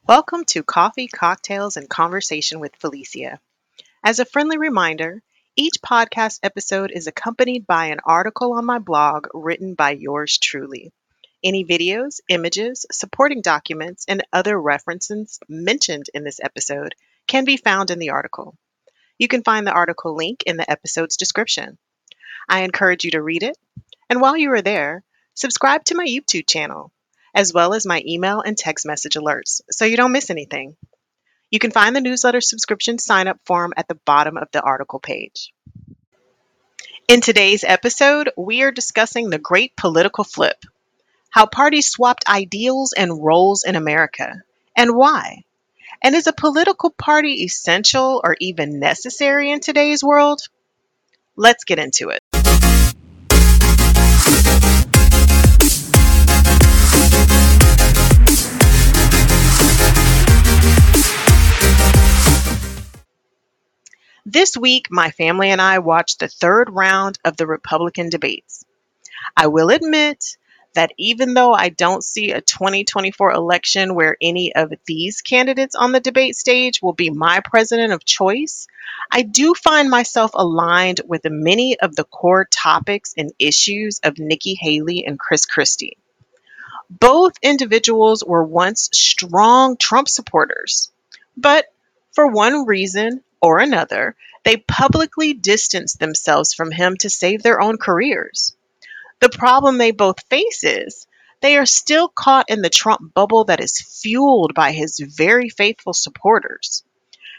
Welcome to Coffee, Cocktails, and Conversation with Felicia. As a friendly reminder, each podcast episode is accompanied by an article on my blog written by yours truly. Any videos, images, supporting documents, and other references mentioned in this episode can be found in the article. You can find the article link in the episode's description. I encourage you to read it, and while you are there, subscribe to my YouTube channel as well as my email and text message alerts so you don't miss anything. You can find the newsletter subscription sign up form at the bottom of the article page. In today's episode, we are discussing the great political flip, how parties swapped ideals and roles in America, and why. And is a political party essential or even necessary in today's world? Let's get into it. This week, my family and I watched the third round of the Republican debates. I will admit that even though I don't see a 2024 election where any of these candidates on the debate stage will be my president of choice, I do find myself aligned with many of the core topics and issues of Nikki Haley and Chris Christie. Both individuals were once strong Trump supporters, but for one reason or another, they publicly distance themselves from him to save their own careers. The problem they both face is they are still caught in the Trump bubble that is fueled by his very faithful supporters.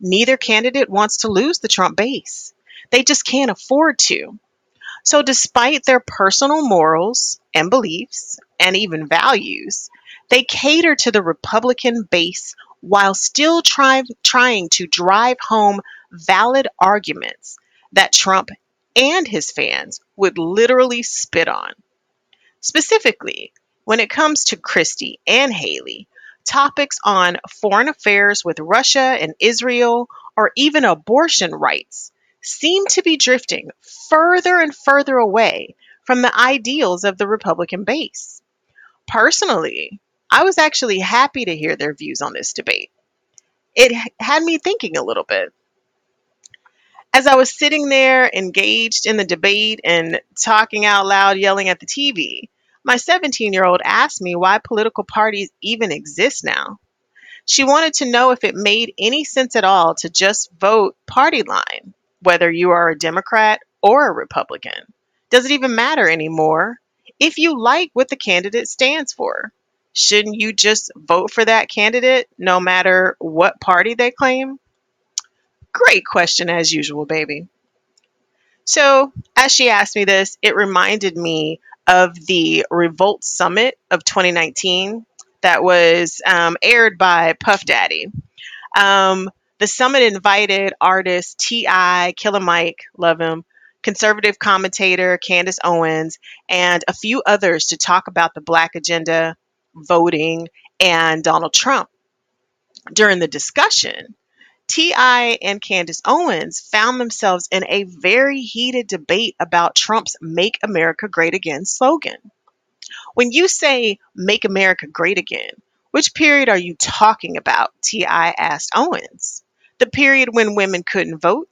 Neither candidate wants to lose the Trump base. They just can't afford to. So, despite their personal morals and beliefs and even values, they cater to the Republican base while still try, trying to drive home valid arguments that Trump and his fans would literally spit on. Specifically, when it comes to Christie and Haley, topics on foreign affairs with Russia and Israel, or even abortion rights, seem to be drifting further and further away from the ideals of the Republican base. Personally, I was actually happy to hear their views on this debate. It had me thinking a little bit. As I was sitting there engaged in the debate and talking out loud, yelling at the TV, my 17 year old asked me why political parties even exist now. She wanted to know if it made any sense at all to just vote party line, whether you are a Democrat or a Republican. Does it even matter anymore if you like what the candidate stands for? Shouldn't you just vote for that candidate no matter what party they claim? Great question, as usual, baby. So, as she asked me this, it reminded me of the Revolt Summit of 2019 that was um, aired by Puff Daddy. Um, the summit invited artists T.I., Killer Mike, love him, conservative commentator Candace Owens, and a few others to talk about the Black agenda, voting, and Donald Trump. During the discussion, T.I. and Candace Owens found themselves in a very heated debate about Trump's Make America Great Again slogan. When you say Make America Great Again, which period are you talking about? T.I. asked Owens. The period when women couldn't vote,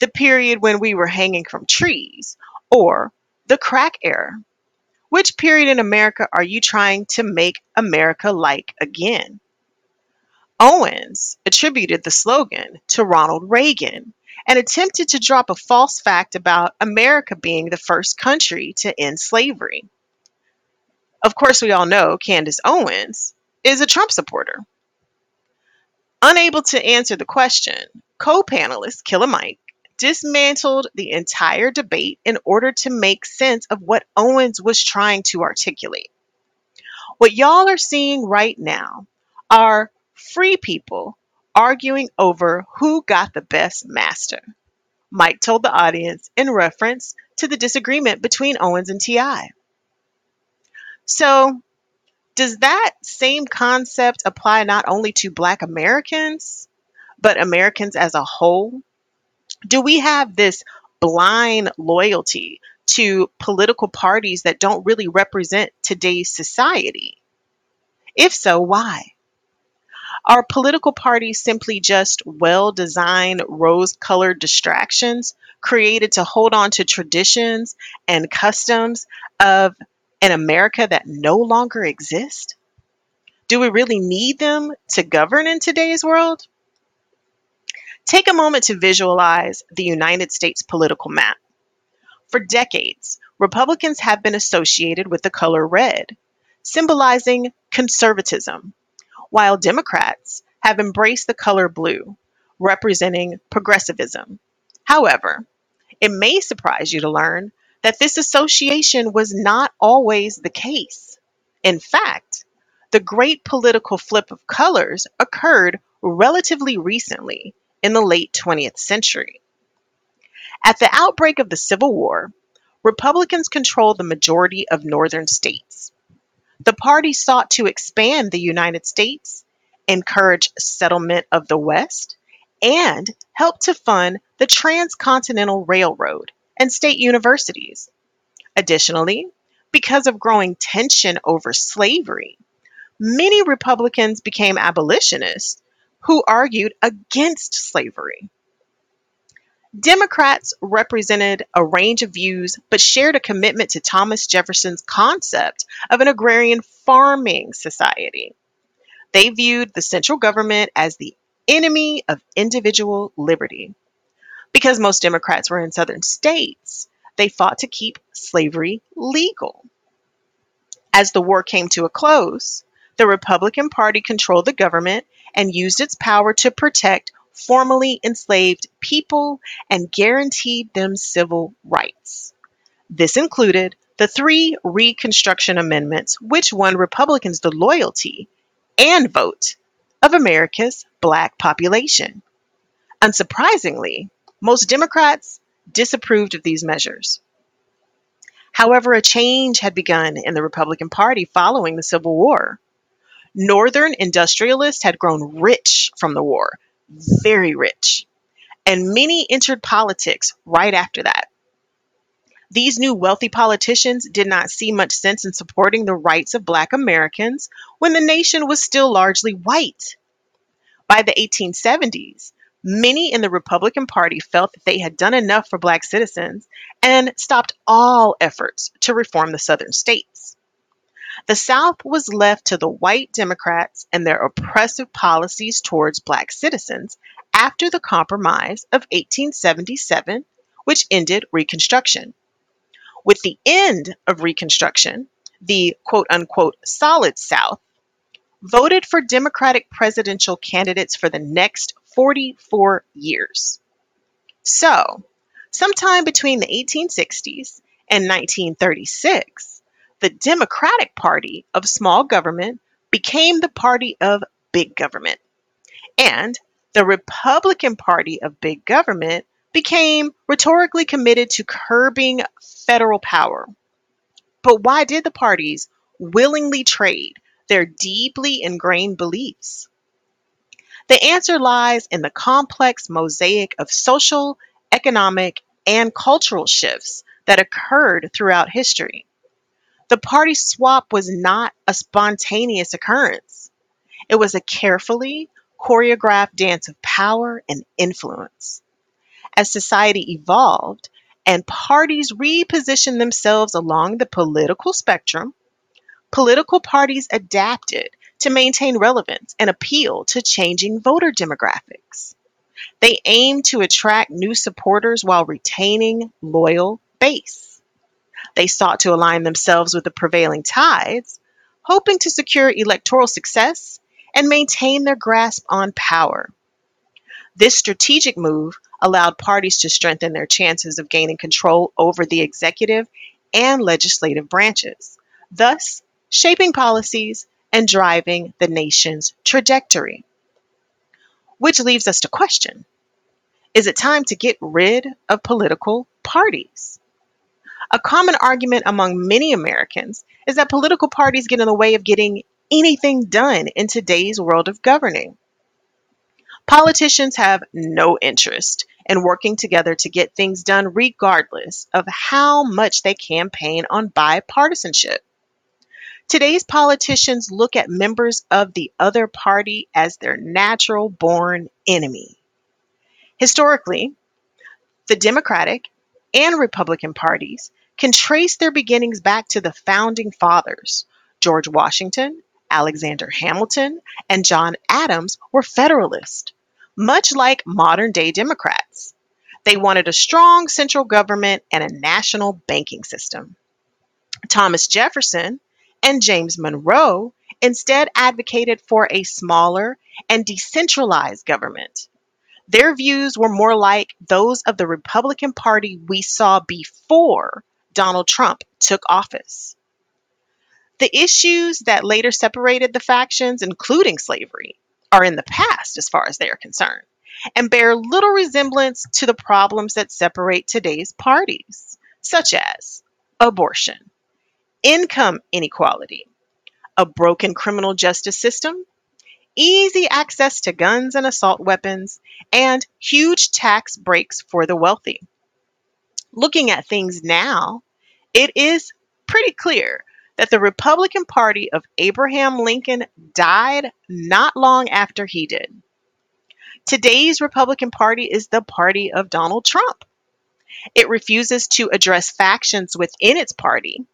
the period when we were hanging from trees, or the crack era? Which period in America are you trying to make America like again? Owens attributed the slogan to Ronald Reagan and attempted to drop a false fact about America being the first country to end slavery. Of course, we all know Candace Owens is a Trump supporter. Unable to answer the question, co panelist Killer Mike dismantled the entire debate in order to make sense of what Owens was trying to articulate. What y'all are seeing right now are free people arguing over who got the best master. Mike told the audience in reference to the disagreement between Owens and T.I. So, does that same concept apply not only to Black Americans, but Americans as a whole? Do we have this blind loyalty to political parties that don't really represent today's society? If so, why? Are political parties simply just well designed, rose colored distractions created to hold on to traditions and customs of an America that no longer exists? Do we really need them to govern in today's world? Take a moment to visualize the United States political map. For decades, Republicans have been associated with the color red, symbolizing conservatism, while Democrats have embraced the color blue, representing progressivism. However, it may surprise you to learn that this association was not always the case. In fact, the great political flip of colors occurred relatively recently in the late 20th century. At the outbreak of the Civil War, Republicans controlled the majority of northern states. The party sought to expand the United States, encourage settlement of the West, and help to fund the Transcontinental Railroad and state universities. Additionally, because of growing tension over slavery, many Republicans became abolitionists who argued against slavery. Democrats represented a range of views but shared a commitment to Thomas Jefferson's concept of an agrarian farming society. They viewed the central government as the enemy of individual liberty. Because most Democrats were in southern states, they fought to keep slavery legal. As the war came to a close, the Republican Party controlled the government and used its power to protect formerly enslaved people and guaranteed them civil rights. This included the three Reconstruction Amendments, which won Republicans the loyalty and vote of America's black population. Unsurprisingly, most Democrats disapproved of these measures. However, a change had begun in the Republican Party following the Civil War. Northern industrialists had grown rich from the war, very rich, and many entered politics right after that. These new wealthy politicians did not see much sense in supporting the rights of Black Americans when the nation was still largely white. By the 1870s, many in the Republican Party felt that they had done enough for Black citizens and stopped all efforts to reform the Southern states. The South was left to the white Democrats and their oppressive policies towards Black citizens after the Compromise of 1877, which ended Reconstruction. With the end of Reconstruction, the quote unquote solid South voted for Democratic presidential candidates for the next 44 years. So, sometime between the 1860s and 1936, the Democratic Party of small government became the party of big government. And the Republican Party of big government became rhetorically committed to curbing federal power. But why did the parties willingly trade their deeply ingrained beliefs? The answer lies in the complex mosaic of social, economic, and cultural shifts that occurred throughout history. The party swap was not a spontaneous occurrence, it was a carefully choreographed dance of power and influence. As society evolved and parties repositioned themselves along the political spectrum, political parties adapted to maintain relevance and appeal to changing voter demographics. They aimed to attract new supporters while retaining loyal base. They sought to align themselves with the prevailing tides, hoping to secure electoral success and maintain their grasp on power. This strategic move allowed parties to strengthen their chances of gaining control over the executive and legislative branches, thus shaping policies and driving the nation's trajectory. Which leaves us to question Is it time to get rid of political parties? A common argument among many Americans is that political parties get in the way of getting anything done in today's world of governing. Politicians have no interest in working together to get things done, regardless of how much they campaign on bipartisanship. Today's politicians look at members of the other party as their natural born enemy. Historically, the Democratic and Republican parties can trace their beginnings back to the founding fathers. George Washington, Alexander Hamilton, and John Adams were Federalists, much like modern day Democrats. They wanted a strong central government and a national banking system. Thomas Jefferson and James Monroe instead advocated for a smaller and decentralized government. Their views were more like those of the Republican Party we saw before Donald Trump took office. The issues that later separated the factions, including slavery, are in the past as far as they are concerned and bear little resemblance to the problems that separate today's parties, such as abortion, income inequality, a broken criminal justice system, easy access to guns and assault weapons, and huge tax breaks for the wealthy. Looking at things now, it is pretty clear that the Republican Party of Abraham Lincoln died not long after he did. Today's Republican Party is the party of Donald Trump. It refuses to address factions within its party,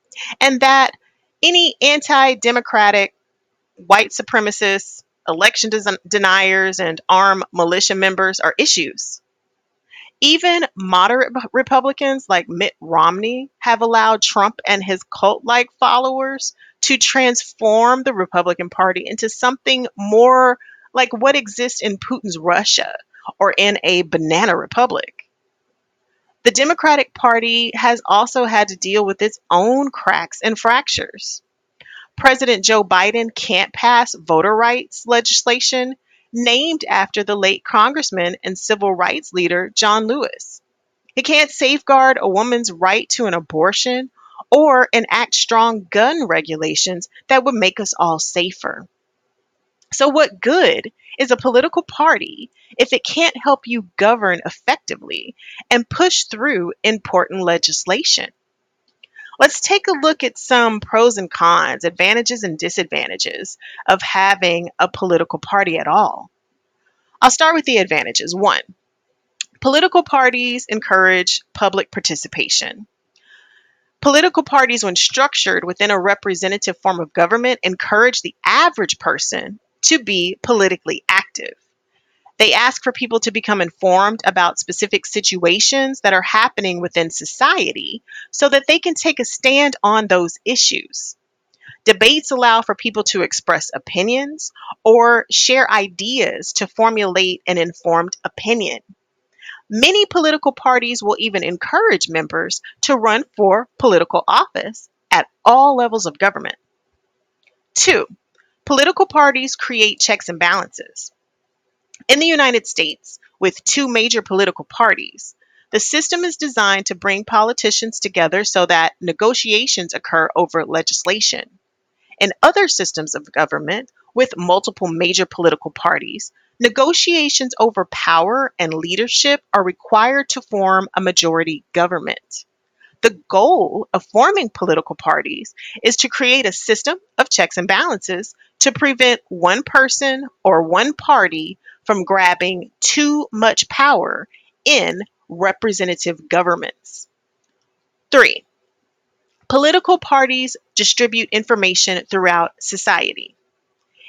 and that any anti democratic, white supremacists, election des- deniers, and armed militia members are issues. Even moderate Republicans like Mitt Romney have allowed Trump and his cult like followers to transform the Republican Party into something more like what exists in Putin's Russia or in a banana republic. The Democratic Party has also had to deal with its own cracks and fractures. President Joe Biden can't pass voter rights legislation named after the late congressman and civil rights leader John Lewis. It can't safeguard a woman's right to an abortion or enact strong gun regulations that would make us all safer. So, what good is a political party if it can't help you govern effectively and push through important legislation? Let's take a look at some pros and cons, advantages and disadvantages of having a political party at all. I'll start with the advantages. One, political parties encourage public participation. Political parties, when structured within a representative form of government, encourage the average person to be politically active. They ask for people to become informed about specific situations that are happening within society so that they can take a stand on those issues. Debates allow for people to express opinions or share ideas to formulate an informed opinion. Many political parties will even encourage members to run for political office at all levels of government. Two, Political parties create checks and balances. In the United States, with two major political parties, the system is designed to bring politicians together so that negotiations occur over legislation. In other systems of government, with multiple major political parties, negotiations over power and leadership are required to form a majority government. The goal of forming political parties is to create a system of checks and balances to prevent one person or one party from grabbing too much power in representative governments. Three, political parties distribute information throughout society.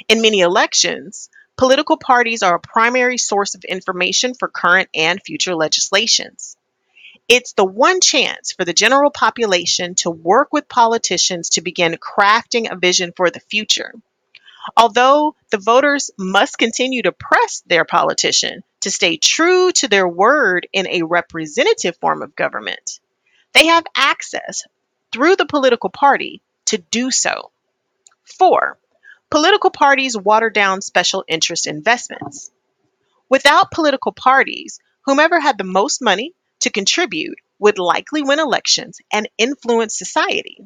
In many elections, political parties are a primary source of information for current and future legislations. It's the one chance for the general population to work with politicians to begin crafting a vision for the future. Although the voters must continue to press their politician to stay true to their word in a representative form of government, they have access through the political party to do so. Four, political parties water down special interest investments. Without political parties, whomever had the most money to contribute would likely win elections and influence society.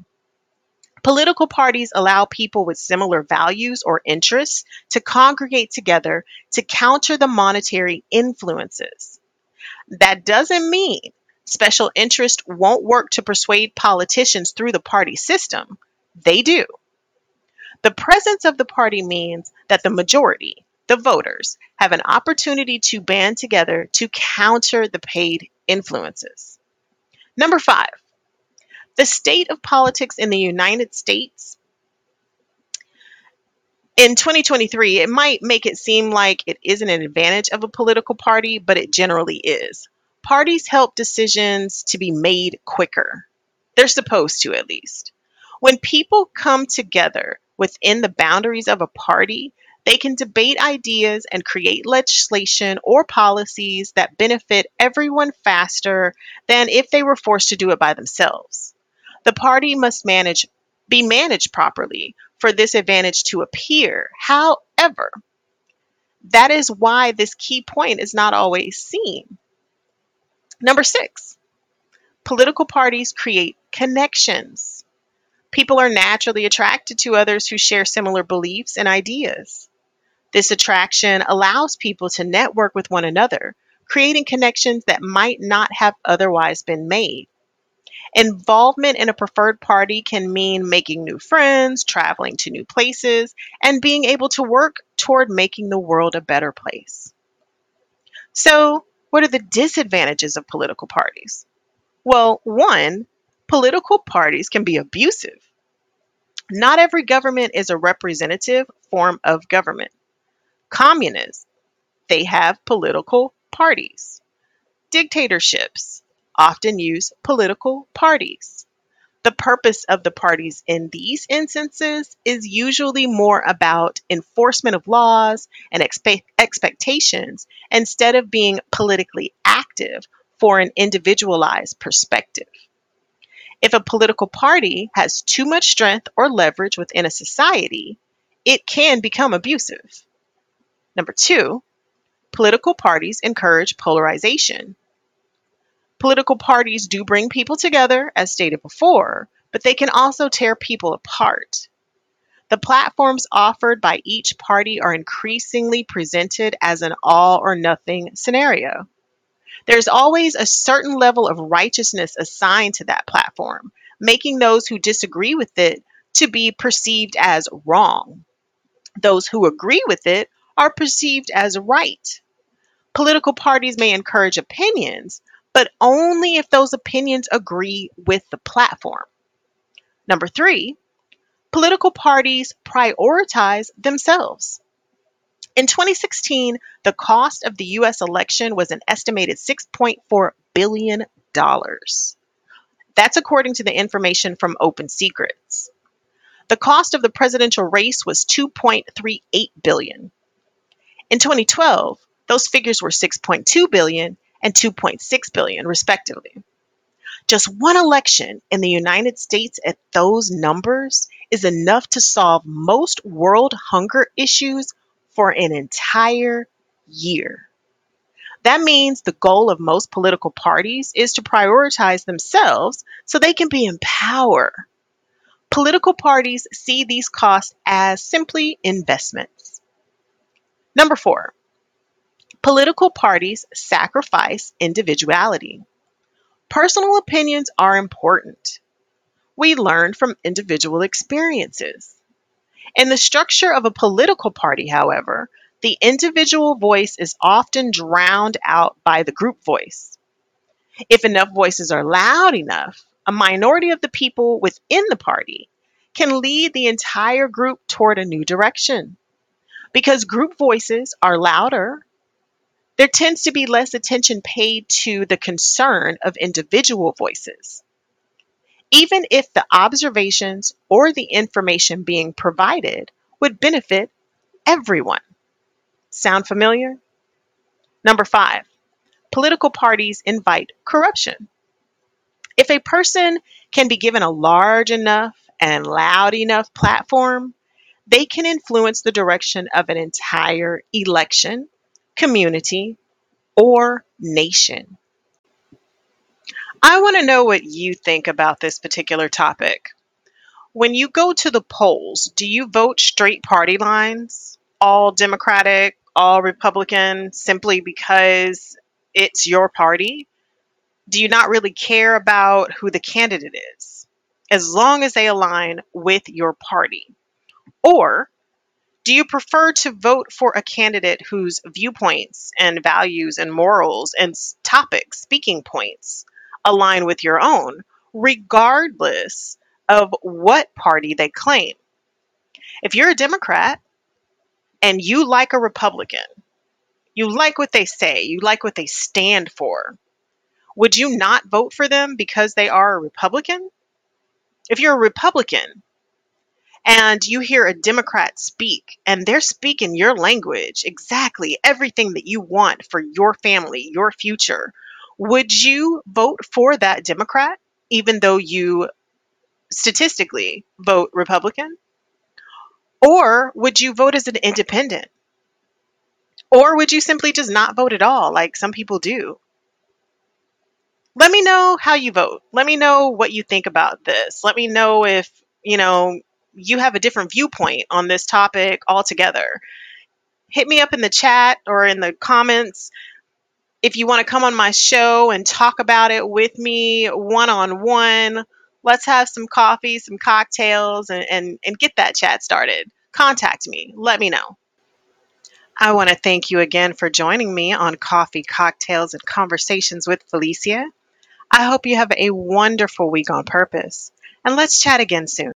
Political parties allow people with similar values or interests to congregate together to counter the monetary influences. That doesn't mean special interest won't work to persuade politicians through the party system. They do. The presence of the party means that the majority, the voters, have an opportunity to band together to counter the paid influences. Number five, the state of politics in the United States in 2023, it might make it seem like it isn't an advantage of a political party, but it generally is. Parties help decisions to be made quicker. They're supposed to, at least. When people come together within the boundaries of a party, they can debate ideas and create legislation or policies that benefit everyone faster than if they were forced to do it by themselves. The party must manage be managed properly for this advantage to appear. However, that is why this key point is not always seen. Number six, political parties create connections. People are naturally attracted to others who share similar beliefs and ideas. This attraction allows people to network with one another, creating connections that might not have otherwise been made. Involvement in a preferred party can mean making new friends, traveling to new places, and being able to work toward making the world a better place. So, what are the disadvantages of political parties? Well, one, political parties can be abusive. Not every government is a representative form of government. Communists, they have political parties. Dictatorships, often use political parties. The purpose of the parties in these instances is usually more about enforcement of laws and expe- expectations instead of being politically active for an individualized perspective. If a political party has too much strength or leverage within a society, it can become abusive. Number two, political parties encourage polarization. Political parties do bring people together, as stated before, but they can also tear people apart. The platforms offered by each party are increasingly presented as an all or nothing scenario. There's always a certain level of righteousness assigned to that platform, making those who disagree with it to be perceived as wrong. Those who agree with it are perceived as right. Political parties may encourage opinions, but only if those opinions agree with the platform. Number three, political parties prioritize themselves. In 2016, the cost of the US election was an estimated $6.4 billion. That's according to the information from Open Secrets. The cost of the presidential race was 2.38 billion. In 2012, those figures were 6.2 billion and 2.6 billion, respectively. Just one election in the United States at those numbers is enough to solve most world hunger issues for an entire year. That means the goal of most political parties is to prioritize themselves so they can be in power. Political parties see these costs as simply investments. Number four, Political parties sacrifice individuality. Personal opinions are important. We learn from individual experiences. In the structure of a political party, however, the individual voice is often drowned out by the group voice. If enough voices are loud enough, a minority of the people within the party can lead the entire group toward a new direction. Because group voices are louder there tends to be less attention paid to the concern of individual voices. Even if the observations or the information being provided would benefit everyone. Sound familiar? Number five, political parties invite corruption. If a person can be given a large enough and loud enough platform, they can influence the direction of an entire election community, or nation. I want to know what you think about this particular topic. When you go to the polls, do you vote straight party lines, all Democratic, all Republican, simply because it's your party? Do you not really care about who the candidate is, as long as they align with your party? Or do you prefer to vote for a candidate whose viewpoints and values and morals and topics, speaking points, align with your own, regardless of what party they claim? If you're a Democrat and you like a Republican, you like what they say, you like what they stand for, would you not vote for them because they are a Republican? If you're a Republican and you hear a Democrat speak and they're speaking your language, exactly everything that you want for your family, your future, would you vote for that Democrat even though you statistically vote Republican? Or would you vote as an independent? Or would you simply just not vote at all, like some people do? Let me know how you vote. Let me know what you think about this. Let me know if, you know, you have a different viewpoint on this topic altogether. Hit me up in the chat or in the comments if you want to come on my show and talk about it with me one on one. Let's have some coffee, some cocktails, and, and, and get that chat started. Contact me. Let me know. I want to thank you again for joining me on Coffee, Cocktails, and Conversations with Felicia. I hope you have a wonderful week on purpose, and let's chat again soon.